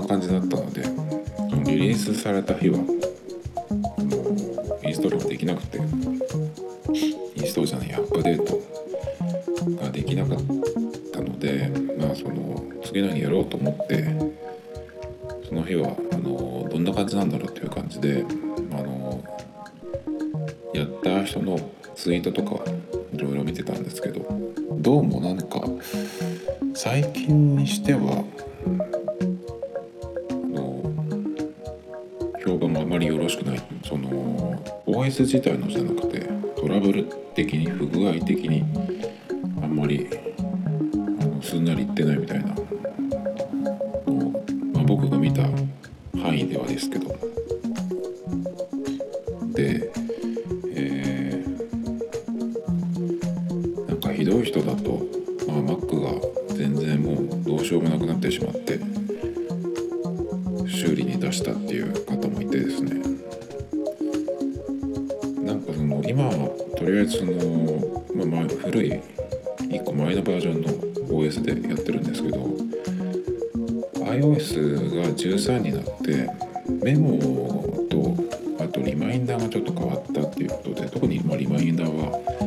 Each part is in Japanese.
な感じだったのでリリースされた日はあのインストールができなくてインストールじゃないアップデートができなかったのでまあその次の日やろうと思ってその日はあのどんな感じなんだろうっていう感じであのやった人のツイートとかたっていう方もいてですね。なんかその今はとりあえずその、まあ、前古い1個前のバージョンの OS でやってるんですけど iOS が13になってメモとあとリマインダーがちょっと変わったっていうことで特にまリマインダーは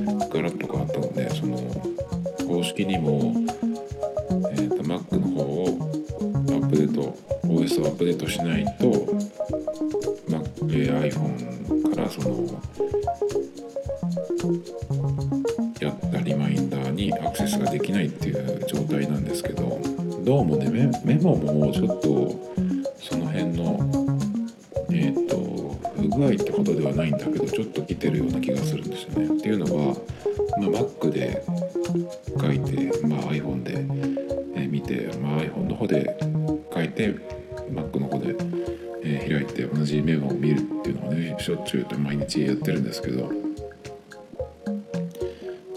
しょっちゅうと毎日やってるんですけど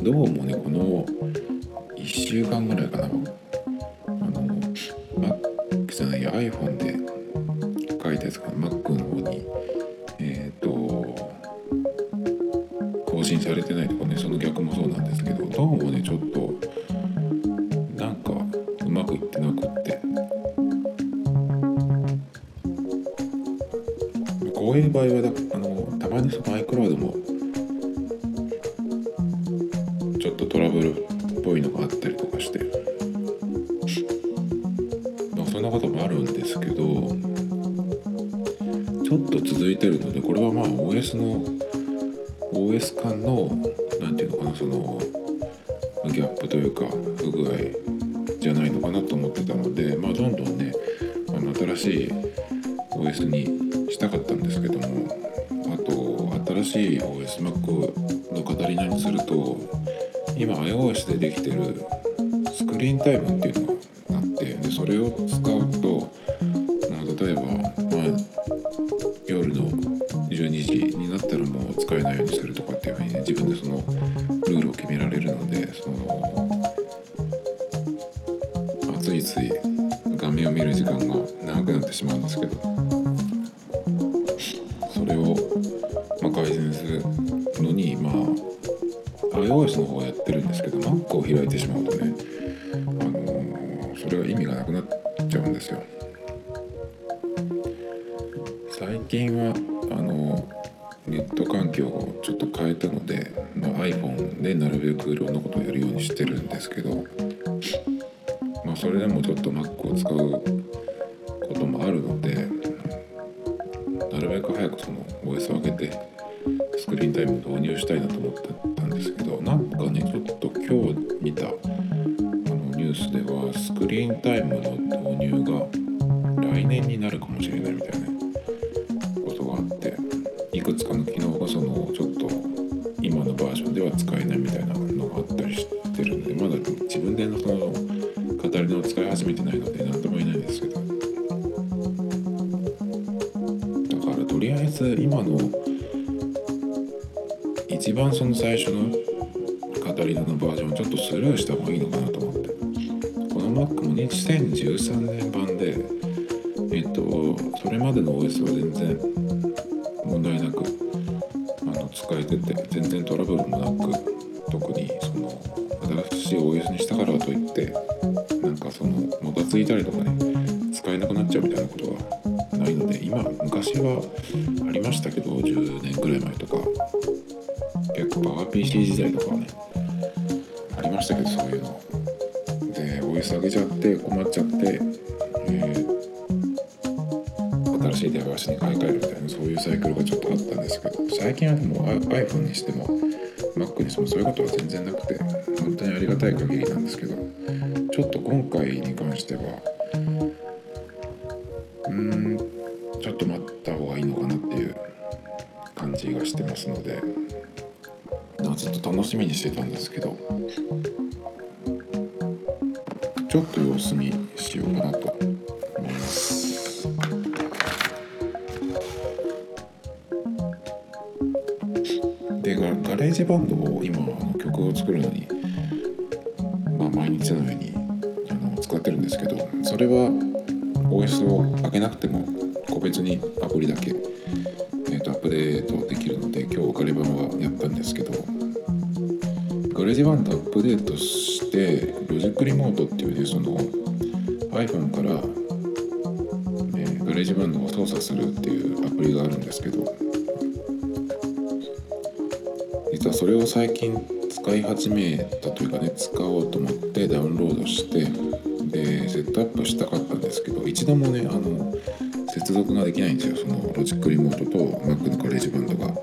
どうもねこの1週間ぐらいかな。あの Mac じゃないや iPhone で書いたやつが Mac の方にえっ、と更新されてないとかねその逆もそうなんですけどどうもねちょっとの語りにすると今 iOS でできてるスクリーンタイムっていうのがあってでそれを使う今日見たあのニュースではスクリーンタイムの導入が来年になるかもしれないみたいなことがあっていくつかの機能がそのちょっと今のバージョンでは使えないみたいなのがあったりしてるんでまだ自分でのその語りの使い始めてないので何とも言えないんですけど。だからとりあえず今の一番その最初のリナのバージョンちょっとスルーした方がいいのかなと思って。この Mac も2013年版でえっとそれまでの OS は全然で OS 上げちゃって困っちゃって、えー新しいデバイスに買い替えるみたいなそういうサイクルがちょっとあったんですけど最近はでも I- iPhone にしても Mac にしてもそういうことは全然なくて本当にありがたい限りなんですけどちょっと今回に関してはうーんちょっと待った方がいいのかなっていう感じがしてますのでずっと楽しみにしてたんですけどちょっと様子見しようかなと。から、えー GarageBand を操作するっていうアプリがあるんですけど実はそれを最近使い始めたというかね使おうと思ってダウンロードしてでセットアップしたかったんですけど一度もねあの接続ができないんですよそのロジックリモートと Mac のガレージバンドが。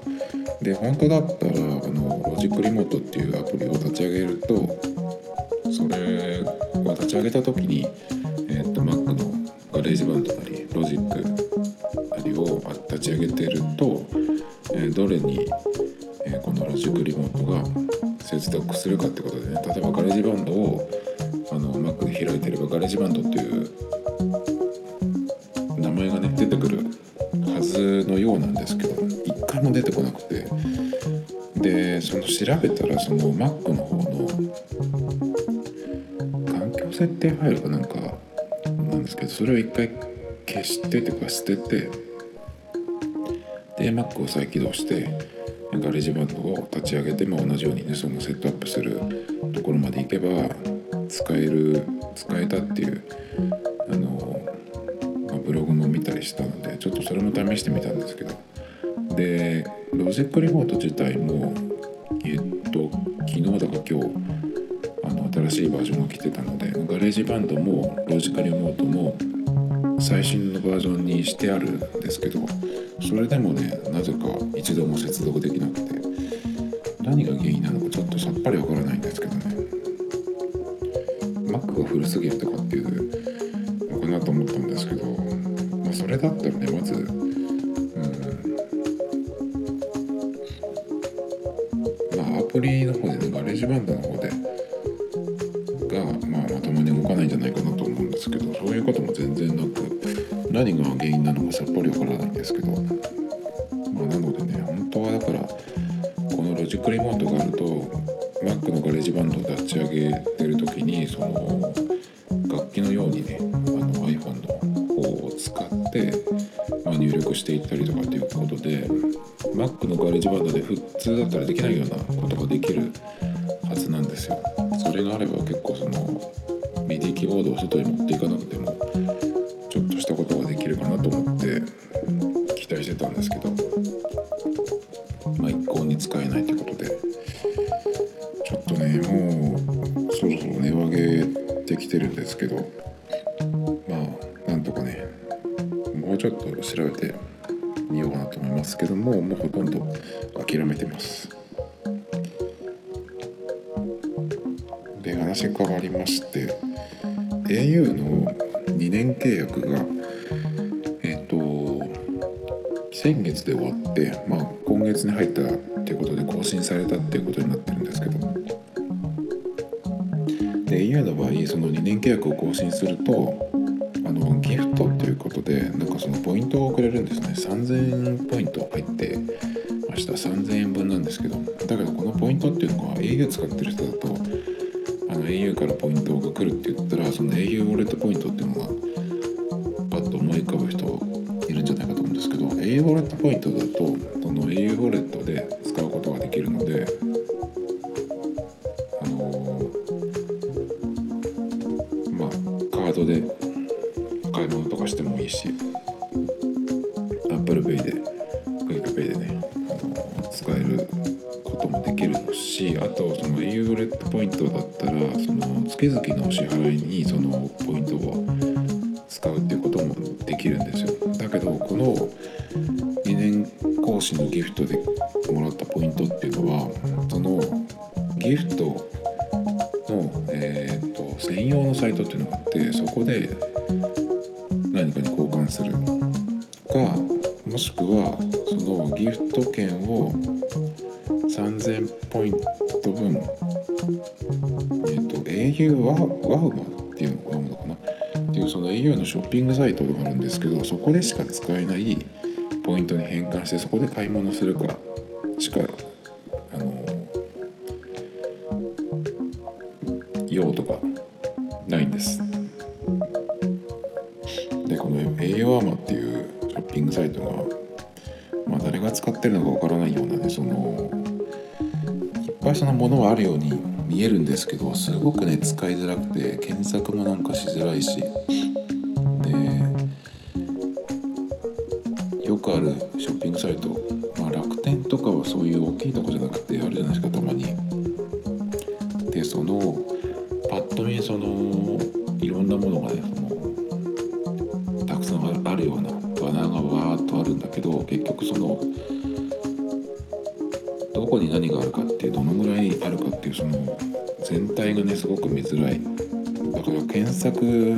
で本当だったらあの Logic Remote っていうアプリを立ち上げるとそれを立ち上げた時に、ガれを一回消してとか捨ててで Mac を再起動して GarageBand を立ち上げて、まあ、同じようにねそのセットアップするところまで行けば使える使えたっていうあの、まあ、ブログも見たりしたのでちょっとそれも試してみたんですけどで Logic Remote 自体もえっと昨日だか今日あの新しいバージョンが来てたので GarageBand も Logic Remote も最新のバージョンにしてあるんですけどそれでもねなぜか一度も接続できなくて何が原因なのかちょっとさっぱりわからないんですけどね。Mac が古すぎるとかっていうのかなと思ったんですけど、まあ、それだったらねまずうん。まあアプリの方何が原因なのかさっぱりわからないんですけど、まあ、なのでね本当はだからこの Logic Remote があると Mac の GarageBand を立ち上げてる時にその楽器のようにねあの iPhone の方を使って、まあ、入力していったりとかっていうことで Mac のガレージバンドで普通だったらできないようなことができるっていうことで更新されたっていうことになってるんですけどで au の場合その2年契約を更新するとあのギフトっていうことでなんかそのポイントをくれるんですね。3000ポイント入ってました。3000円分なんですけどだけどこのポイントっていうのは au 使ってる人だとあの au からポイントが来るって言ったらその au ウォレットポイントっていうのがパッと思い浮かぶ人いるんじゃないかと思うんですけど au ウォレットポイントだとその au ウォレットできるので。ギフトの、えー、と専用のサイトっていうのがあってそこで何かに交換する。かもしくはそのギフト券を3000ポイント分えっ、と au ワワウマっていうのワウマかな？っていうその au のショッピングサイトがあるんですけどそこでしか使えないポイントに変換してそこで買い物するかしか使いづらくて検索もなんかしづらいしでよくあるショッピングサイト、まあ、楽天とかはそういう大きいとこじゃなくてあるじゃないですかたまに。でそのパッと見そのいろんなものがねそのたくさんあるようなバナーがわーっとあるんだけど結局そのどこに何があるかってどのぐらいあるかっていうその全体がねすごく見づらい。だから検索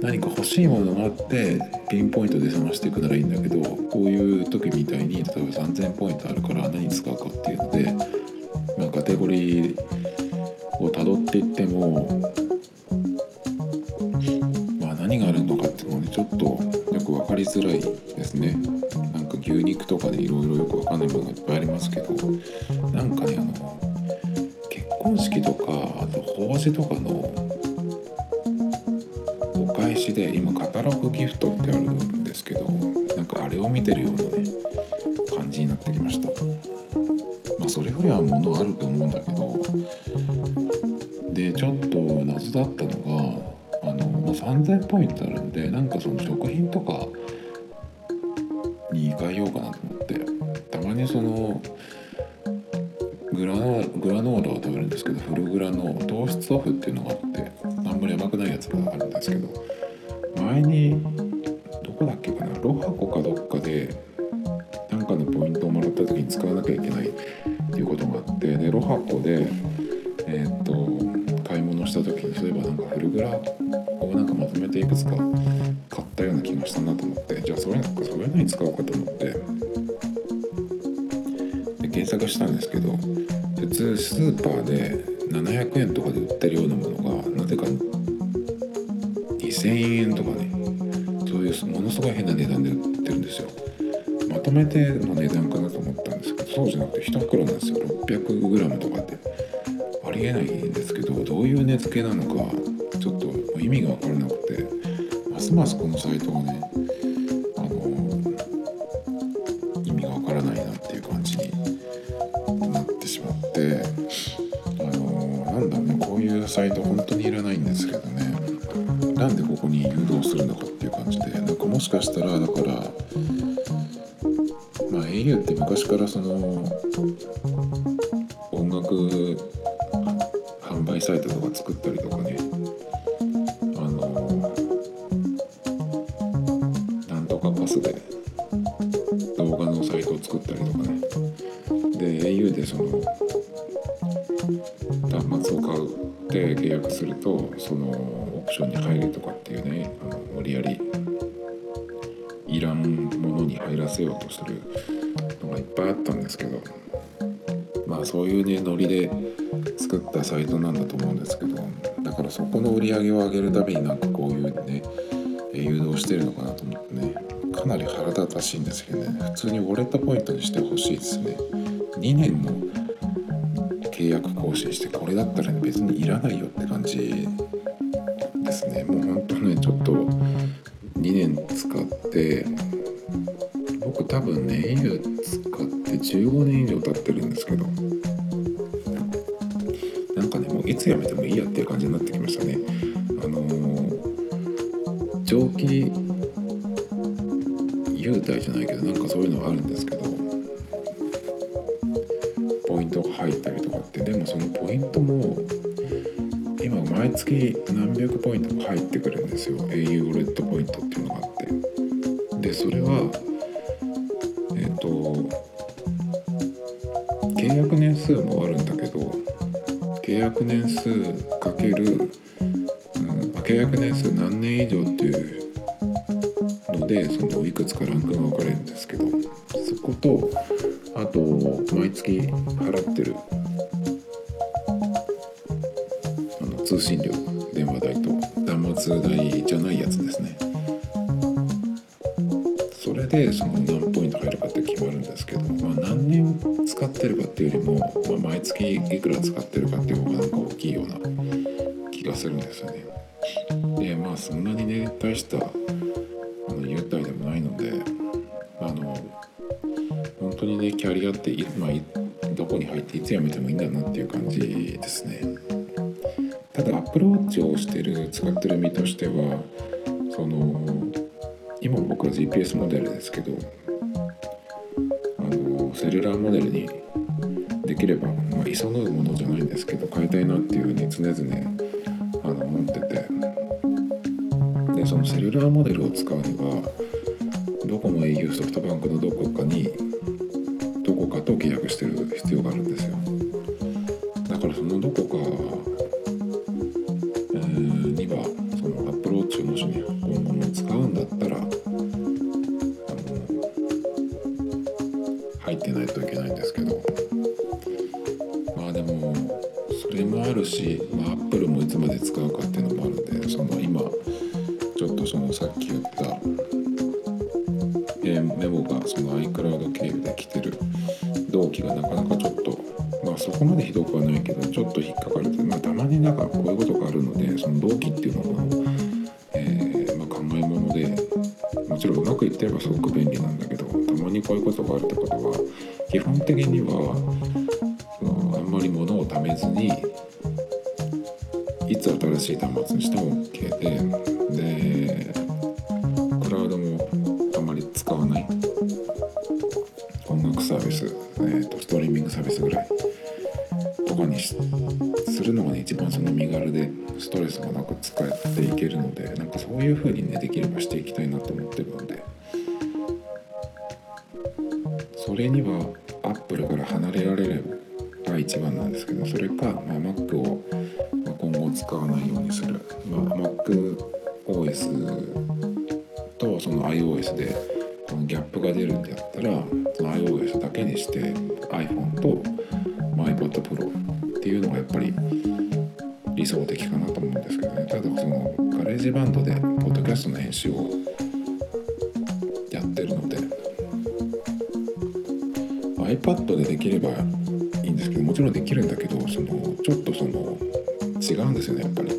何か欲しいものがあってピンポイントで探していくならいいんだけどこういう時みたいに例えば3000ポイントあるから何使うかっていうので、まあ、カテゴリーをたどっていってもまあ何があるのかっていうのはねちょっとよく分かりづらいですね。なんか牛肉とかでいろいろよく分かんないものがいっぱいありますけどなんかねあのあと法事とかのお返しで今カタログギフトってあるんですけどなんかあれを見てるようなね感じになってきました。まあそれよりは物あると思うんだけどでちょっと謎だったのがあの、まあ、3000ポイントあるんでなんかその食品とかに変えようかなと思ってたまにそのグラノグラノーラを食べるんですけどフルグラの糖質オフっていうのがあってあんまり甘くないやつがあるんですけど前にどこだっけかなロハコかどっかでなんかのポイントをもらった時に使わなきゃいけないっていうことがあってでロハコでえーっと買い物した時にそういえばなんかフルグラをなんかまとめていくつか買ったような気がしたなと思ってじゃあそういうのそういうのに使おうかと思ってで検索したんですけどスーパーで700円とかで売ってるようなものがなぜか2000円とかねそういうものすごい変な値段で売ってるんですよ。まとめての値段かなと思ったんですけどそうじゃなくて1袋なんですよ。600g とかって。ありえないんですけどどういう値付けなのかちょっと意味が分からなくてますますこのサイトがねサイト本当にいらないんですけどね。なんでここに誘導するのかっていう感じでなんかもしかしたらだからまあ au って昔からその音楽しいんですけどね。普通にウォレットポイントにしてほしいですね。2年も契約更新してこれだったら、別にいらないよって感じですね。もうほんとねちょっと2年使って僕多分ね au 使って15年以上経ってるんですけど。なんかねもういつ辞めてもいいやっていう感じになってきましたね。あのー、長期優待じゃないけどなんかそういうのはあるんですけどポイントが入ったりとかってでもそのポイントも今毎月何百ポイントも入ってくるんですよ。au ウォレットポイントっていうのがあってと毎月払ってるあの通信料電話代と端末代じゃないやつですね。それでその何ポイント入るかって決まるんですけど、まあ、何年使ってるかっていうよりも、まあ、毎月いくら使ってるかっていう方がなんか大きいような気がするんですよね。でまあそんなにね大した当にねキャリアって、まあ、どこに入っていつ辞めてもいいんだなっていう感じですね。ただアプローチをしてる使ってる身としてはその今僕は GPS モデルですけどあのセルラーモデルにできれば、まあ、急ぐものじゃないんですけど変えたいなっていうふうに常々あの思ってて。でそのセルラーモデルを使うに一番その身軽でストレスがなく使っていけるのでなんかそういう風にねできればしていきたいなと思ってるので。それにはアップルから離れられれば一番なんですけどそれか、まあ、Mac を今後使わないようにする、まあ、MacOS とその iOS でこのギャップが出るんだったらその iOS だけにして iPhone と iPad Pro っていうのがやっぱり理想的かなと思うんですけどね。ただその GarageBand でポッドキャストの編集をやってるので iPad でできればいいんですけどもちろんできるんだけどそのちょっとその違うんですよねやっぱり。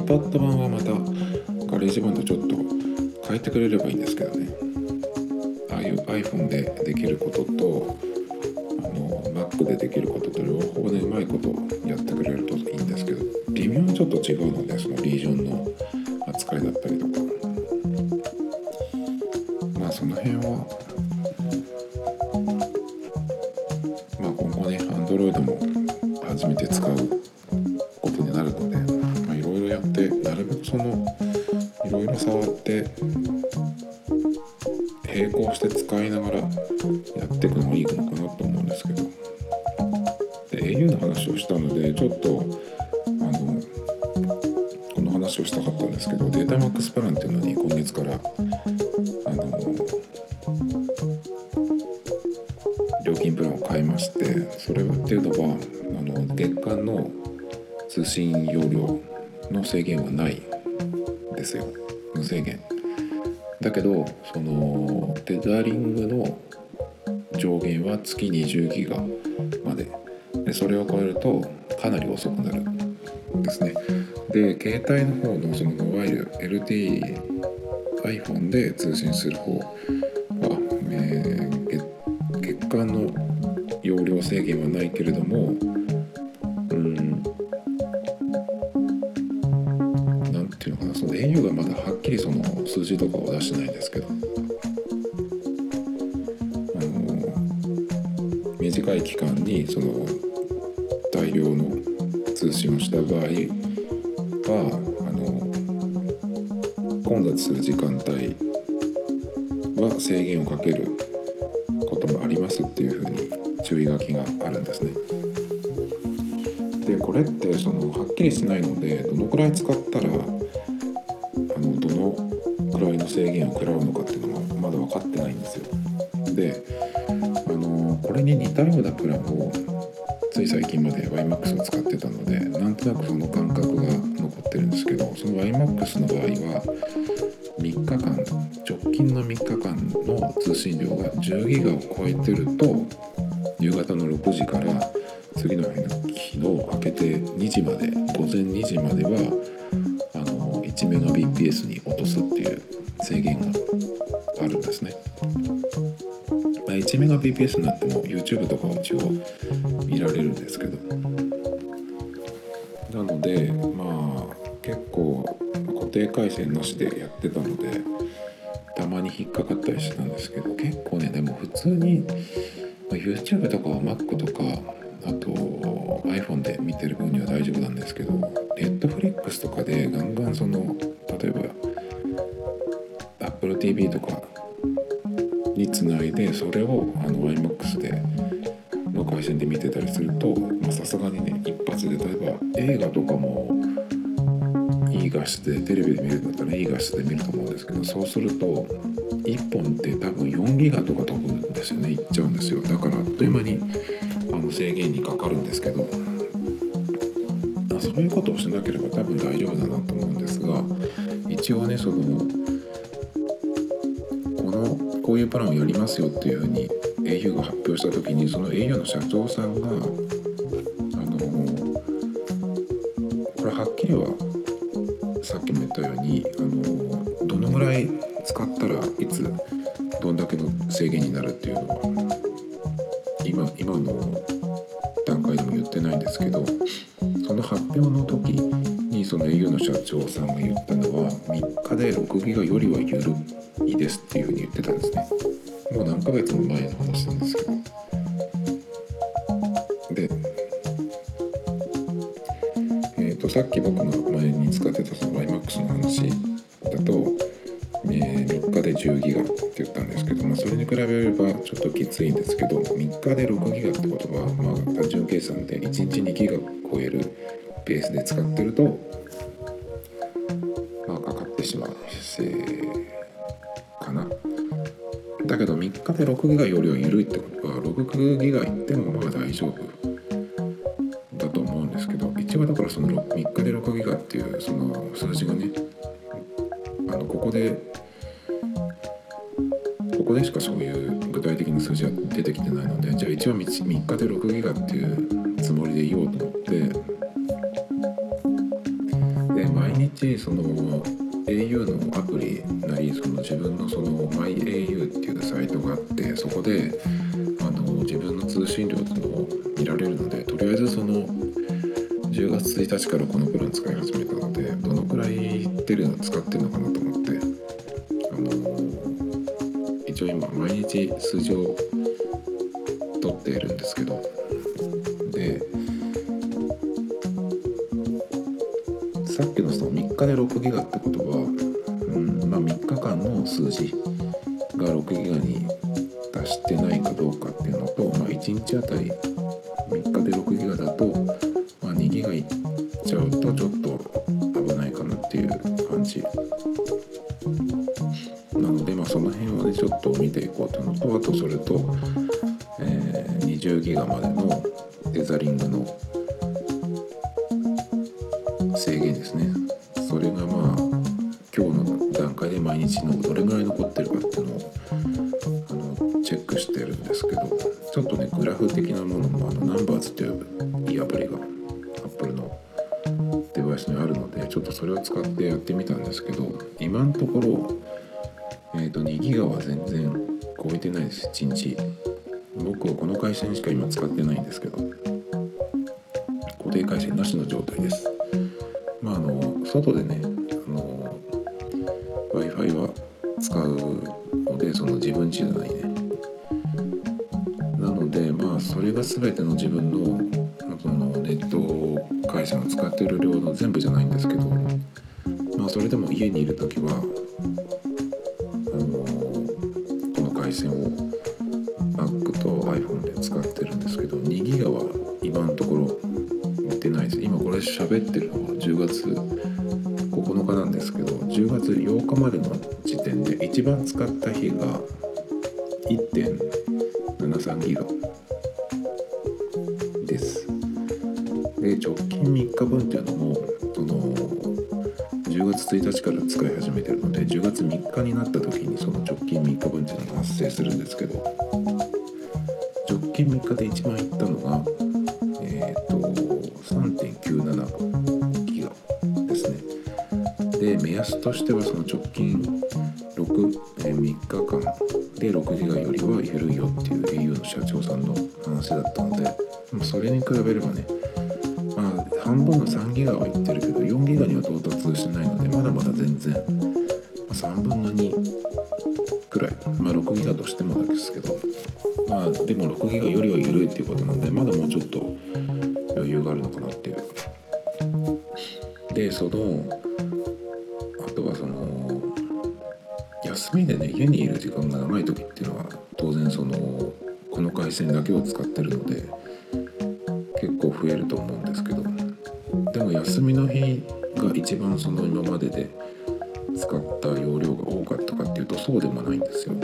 iPad 版はまた GarageBand ちょっと変えてくれればいいんですけどね。ああいう iPhone でできることとあの Mac でできることちょっと違うのでそのリージョンの扱いだったりとかまあその辺はまあ今後ね Android も初めて使うことになるのでいろいろやってなるべくそのいろいろ触って並行して使いながら携帯の方のそのモバイル LTE iPhone で通信する方は、えー、月間の容量制限はないけれどもうんなんていうのかなその au がまだはっきりその数字とかを出してないんですけどあの短い期間にその大量の通信をした場合時間帯は制限をかけることもありますっていうふうに注意書きがあるんですね。直近の3日間の通信量が10ギガを超えてると夕方の6時から次の日の昨日明けて2時まで午前2時まではあの1メガ BPS に落とすっていう制限があるんですね。まあ、1メガ BPS になっても YouTube とかは一応見られるんですけどなのでまあ結構固定回線なしでやってたので引っかかったりしたんですけど結構ねでも普通に、ま YouTube とか Mac とかあと iPhone で見てる分には大丈夫なんですけど Netflix とかでガンガンその例えば AppleTV とかにつないでそれをあの iMAX での回線で見てたりするとさすがにね一発で例えば映画とかもいい画質でテレビで見るんだったらいい画質で見ると思うんですけどそうすると分4ギガとか飛ぶんですよねいっちゃうんですよ。だからあっという間にあの制限にかかるんですけど。そういうことをしなければ多分大丈夫だなと思うんですが一応ねそのこのこういうプランをやりますよっていうふうに au が発表した時にその au の社長さんがあのこれはっきりは日で6ギガってことは、まあ、単純計算で1日2ギガ超えるペースで使ってると、まあ、かかってしまう、えーかな。だけど3日で6ギガよりは緩いってことは6ギガいってもまあ大丈夫だと思うんですけど一応だからその3日で6ギガっていうその数字がねあのここでここでしかそういう体的な数字は出てきてないのでじゃあ一応 3, 3日で6ギガっていうつもりでいようと思ってで毎日その au のアプリなりその自分のその MyAU っていうサイトがあってそこでさっきのその3日で6ギガってことは、うんまあ、3日間の数字が6ギガに達してないかどうかっていうのと、まあ、1日あたり外でね w i f i は使うのでその自分家じゃないね。なのでまあそれが全ての自分のそのネット回線を使ってる量の全部じゃないんですけどまあそれでも家にいる時はで目安としてはその直近6、え3日間で6ギガよりは緩いよっていう au の社長さんの話だったので、ま、それに比べればねまあ半分の3ギガはいってるけど4ギガには到達してないのでまだまだ全然、まあ、3分の2くらいまあ6ギガとしてもですけどまあでも6ギガよりは緩いっていうことなんでまだもうちょっと余裕があるのかなっていう。でその家にいる時間が長い時っていうのは当然そのこの回線だけを使ってるので結構増えると思うんですけどでも休みの日が一番その今までで使った容量が多かったかっていうとそうでもないんですよ。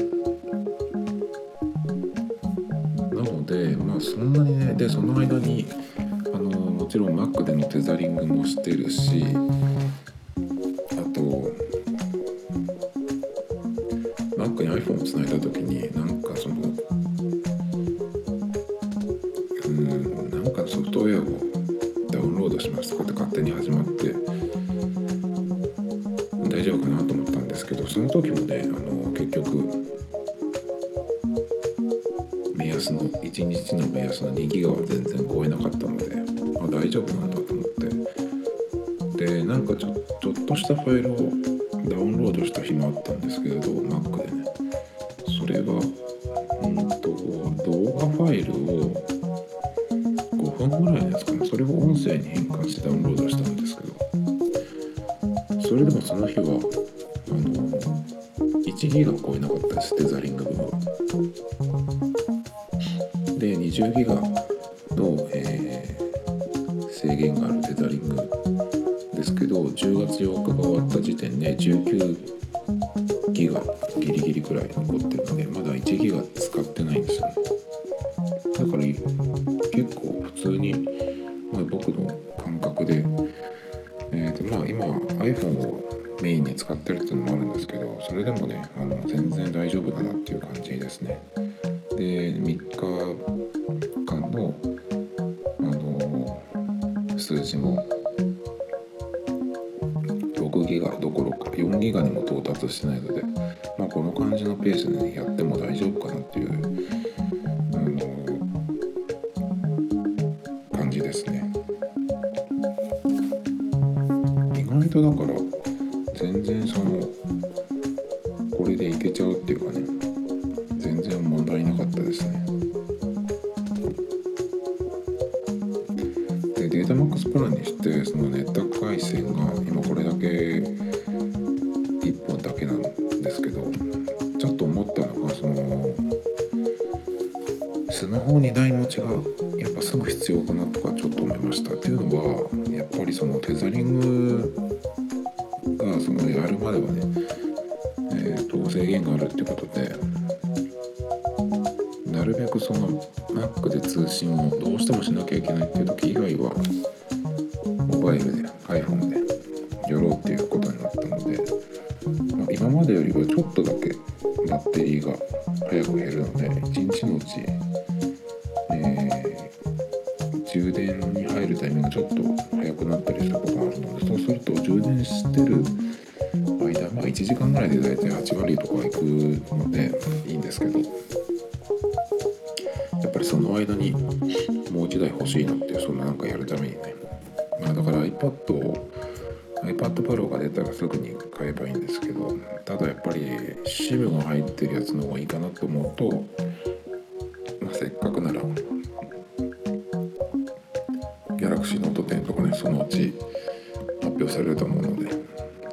Mac に iPhone をつないだ時になんかそのうんなんかソフトウェアをダウンロードしますとかって勝手に始まって大丈夫かなと思ったんですけどその時もねあの結局目安の1日の目安の2ギガは全然超えなかったので、あ、大丈夫なんだと思って。でなんかちょちょっとしたファイルをでまだ1ギガ使ってないんですよね。スマホに台持ちがやっぱすぐ必要かなとかちょっと思いましたっていうのはやっぱりそのテザリングがそのやるまではね、えーと、制限があるってことでなるべくその Mac で通信をどうしてもしなきゃいけないっていう時以外はモバイルで iPhone でやろうっていうことになったので、まあ、今までよりはちょっとだけバッテリーが早く減るので1日のうち Galaxy ノート10とかねそのうち発表されると思うので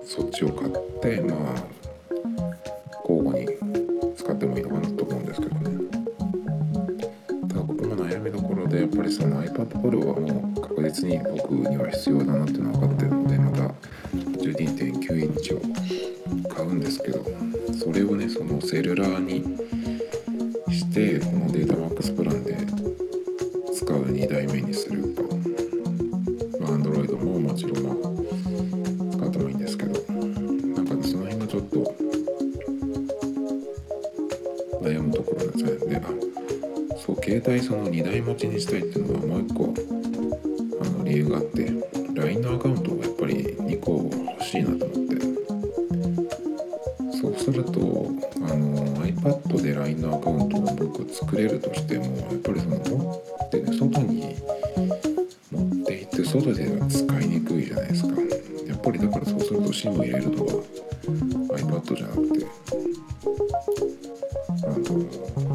そっちを買ってまあ交互に使ってもいいのかなと思うんですけどね。ただここも悩みどころでやっぱりその iPad Pro はもう確実に僕には必要だなっていうのは分かってるのでまた12.9インチを買うんですけどそれをねそのセルラーにでだ使いにくいじゃないですか。やっぱりだからそうすると SIM を入れるのは iPad じゃなくてあの